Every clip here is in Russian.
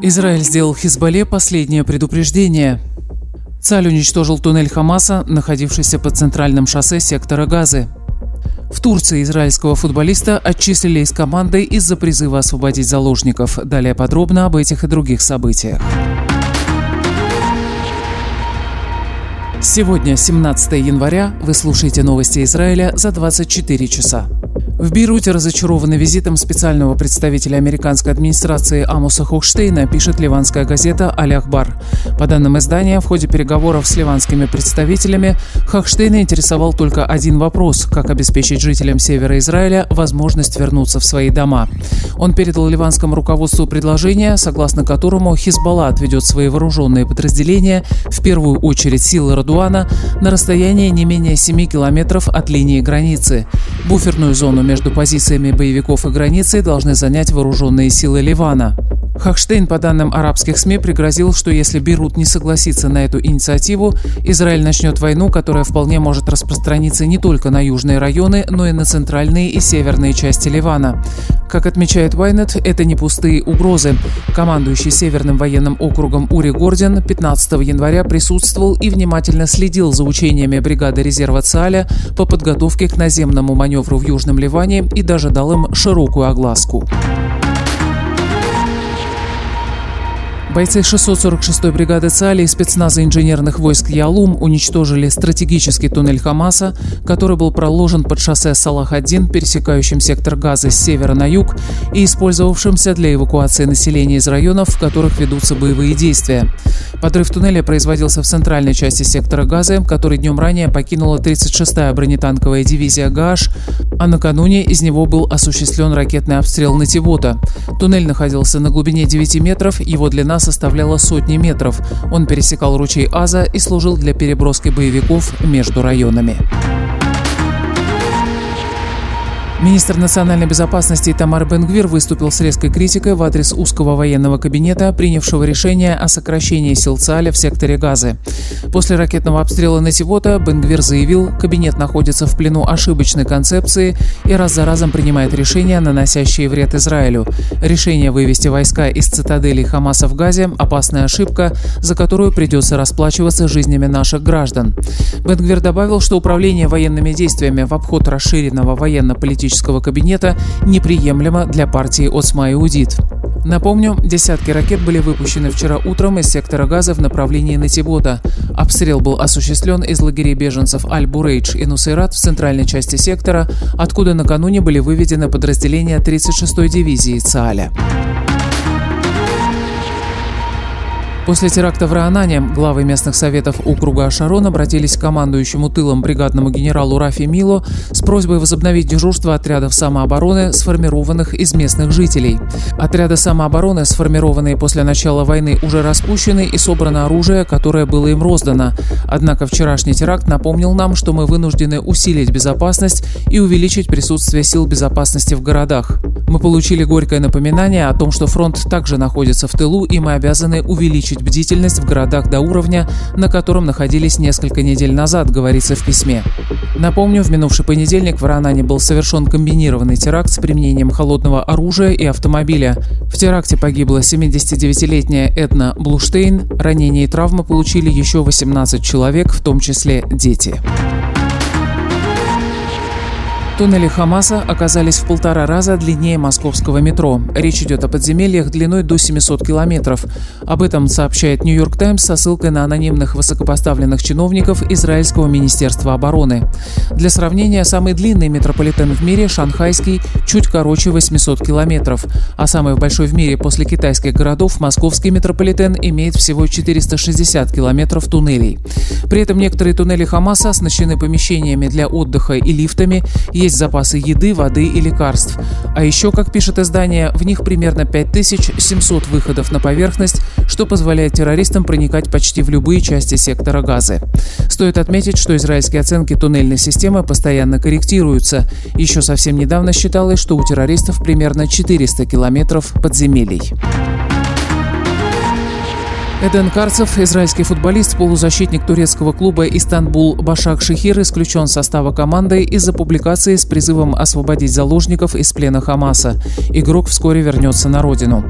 Израиль сделал Хизбалле последнее предупреждение. Цаль уничтожил туннель Хамаса, находившийся под центральным шоссе сектора Газы. В Турции израильского футболиста отчислили из команды из-за призыва освободить заложников. Далее подробно об этих и других событиях. Сегодня, 17 января, вы слушаете новости Израиля за 24 часа. В Бейруте разочарованы визитом специального представителя американской администрации Амуса Хохштейна, пишет ливанская газета «Аль-Ахбар». По данным издания, в ходе переговоров с ливанскими представителями Хохштейна интересовал только один вопрос – как обеспечить жителям севера Израиля возможность вернуться в свои дома. Он передал ливанскому руководству предложение, согласно которому Хизбалла отведет свои вооруженные подразделения, в первую очередь силы Радуана, на расстояние не менее 7 километров от линии границы. Буферную зону между позициями боевиков и границей должны занять вооруженные силы Ливана. Хахштейн, по данным арабских СМИ, пригрозил, что если Бейрут не согласится на эту инициативу, Израиль начнет войну, которая вполне может распространиться не только на южные районы, но и на центральные и северные части Ливана. Как отмечает Вайнет, это не пустые угрозы. Командующий Северным военным округом Ури Гордин 15 января присутствовал и внимательно следил за учениями бригады резерва ЦАЛЯ по подготовке к наземному маневру в Южном Ливане и даже дал им широкую огласку. Бойцы 646-й бригады ЦАЛИ и спецназа инженерных войск Ялум уничтожили стратегический туннель Хамаса, который был проложен под шоссе Салах-1, пересекающим сектор Газа с севера на юг и использовавшимся для эвакуации населения из районов, в которых ведутся боевые действия. Подрыв туннеля производился в центральной части сектора Газа, который днем ранее покинула 36-я бронетанковая дивизия ГАШ, а накануне из него был осуществлен ракетный обстрел Нативота. Туннель находился на глубине 9 метров, его длина составляла сотни метров. Он пересекал ручей Аза и служил для переброски боевиков между районами. Министр национальной безопасности Тамар Бенгвир выступил с резкой критикой в адрес узкого военного кабинета, принявшего решение о сокращении сил ЦАЛя в секторе Газы. После ракетного обстрела Насивота Бенгвир заявил, кабинет находится в плену ошибочной концепции и раз за разом принимает решения, наносящие вред Израилю. Решение вывести войска из цитадели Хамаса в Газе – опасная ошибка, за которую придется расплачиваться жизнями наших граждан. Бенгвир добавил, что управление военными действиями в обход расширенного военно-политического политического кабинета неприемлемо для партии Осма Иудит. Напомню, десятки ракет были выпущены вчера утром из сектора газа в направлении Натибота. Обстрел был осуществлен из лагерей беженцев Аль-Бурейдж и Нусейрат в центральной части сектора, откуда накануне были выведены подразделения 36-й дивизии ЦААля. После теракта в Раанане главы местных советов округа Ашарон обратились к командующему тылом бригадному генералу Рафи Мило с просьбой возобновить дежурство отрядов самообороны, сформированных из местных жителей. Отряды самообороны, сформированные после начала войны, уже распущены и собрано оружие, которое было им роздано. Однако вчерашний теракт напомнил нам, что мы вынуждены усилить безопасность и увеличить присутствие сил безопасности в городах. Мы получили горькое напоминание о том, что фронт также находится в тылу, и мы обязаны увеличить увеличить бдительность в городах до уровня, на котором находились несколько недель назад, говорится в письме. Напомню, в минувший понедельник в Ранане был совершен комбинированный теракт с применением холодного оружия и автомобиля. В теракте погибла 79-летняя Эдна Блуштейн, ранения и травмы получили еще 18 человек, в том числе дети. Туннели Хамаса оказались в полтора раза длиннее московского метро. Речь идет о подземельях длиной до 700 километров. Об этом сообщает Нью-Йорк Таймс со ссылкой на анонимных высокопоставленных чиновников Израильского министерства обороны. Для сравнения, самый длинный метрополитен в мире, шанхайский, чуть короче 800 километров, а самый большой в мире после китайских городов, московский метрополитен, имеет всего 460 километров туннелей. При этом некоторые туннели Хамаса оснащены помещениями для отдыха и лифтами, есть запасы еды, воды и лекарств. А еще, как пишет издание, в них примерно 5700 выходов на поверхность, что позволяет террористам проникать почти в любые части сектора газа. Стоит отметить, что израильские оценки туннельной системы постоянно корректируются. Еще совсем недавно считалось, что у террористов примерно 400 километров подземелий. Эден Карцев, израильский футболист, полузащитник турецкого клуба «Истанбул» Башак Шихир исключен с состава команды из-за публикации с призывом освободить заложников из плена Хамаса. Игрок вскоре вернется на родину.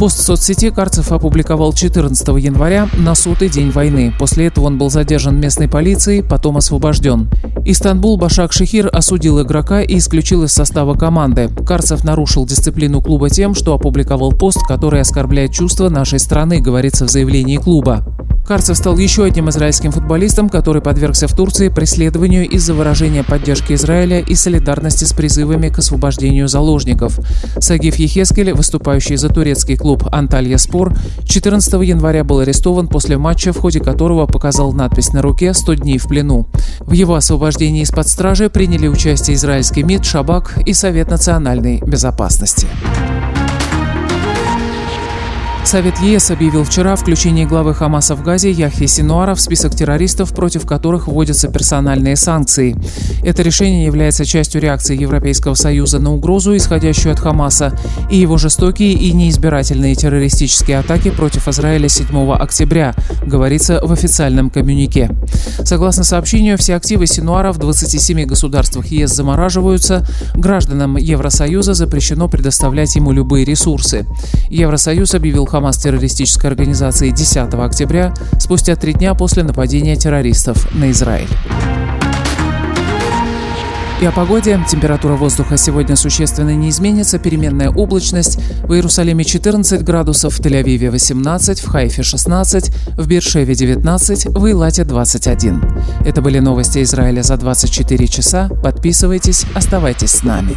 Пост в соцсети Карцев опубликовал 14 января на сотый день войны. После этого он был задержан местной полицией, потом освобожден. Истанбул Башак Шихир осудил игрока и исключил из состава команды. Карцев нарушил дисциплину клуба тем, что опубликовал пост, который оскорбляет чувства нашей страны, говорится в заявлении заявлении клуба. Карцев стал еще одним израильским футболистом, который подвергся в Турции преследованию из-за выражения поддержки Израиля и солидарности с призывами к освобождению заложников. Сагиф Ехескель, выступающий за турецкий клуб «Анталья Спор», 14 января был арестован после матча, в ходе которого показал надпись на руке «100 дней в плену». В его освобождении из-под стражи приняли участие израильский МИД, Шабак и Совет национальной безопасности. Совет ЕС объявил вчера включение главы Хамаса в Газе Яхи Синуара в список террористов, против которых вводятся персональные санкции. Это решение является частью реакции Европейского Союза на угрозу, исходящую от Хамаса, и его жестокие и неизбирательные террористические атаки против Израиля 7 октября, говорится в официальном коммюнике. Согласно сообщению, все активы Синуара в 27 государствах ЕС замораживаются. Гражданам Евросоюза запрещено предоставлять ему любые ресурсы. Евросоюз объявил Хамас террористической организацией 10 октября, спустя три дня после нападения террористов на Израиль. И о погоде. Температура воздуха сегодня существенно не изменится. Переменная облачность. В Иерусалиме 14 градусов, в Тель-Авиве 18, в Хайфе 16, в Бершеве 19, в Илате 21. Это были новости Израиля за 24 часа. Подписывайтесь, оставайтесь с нами.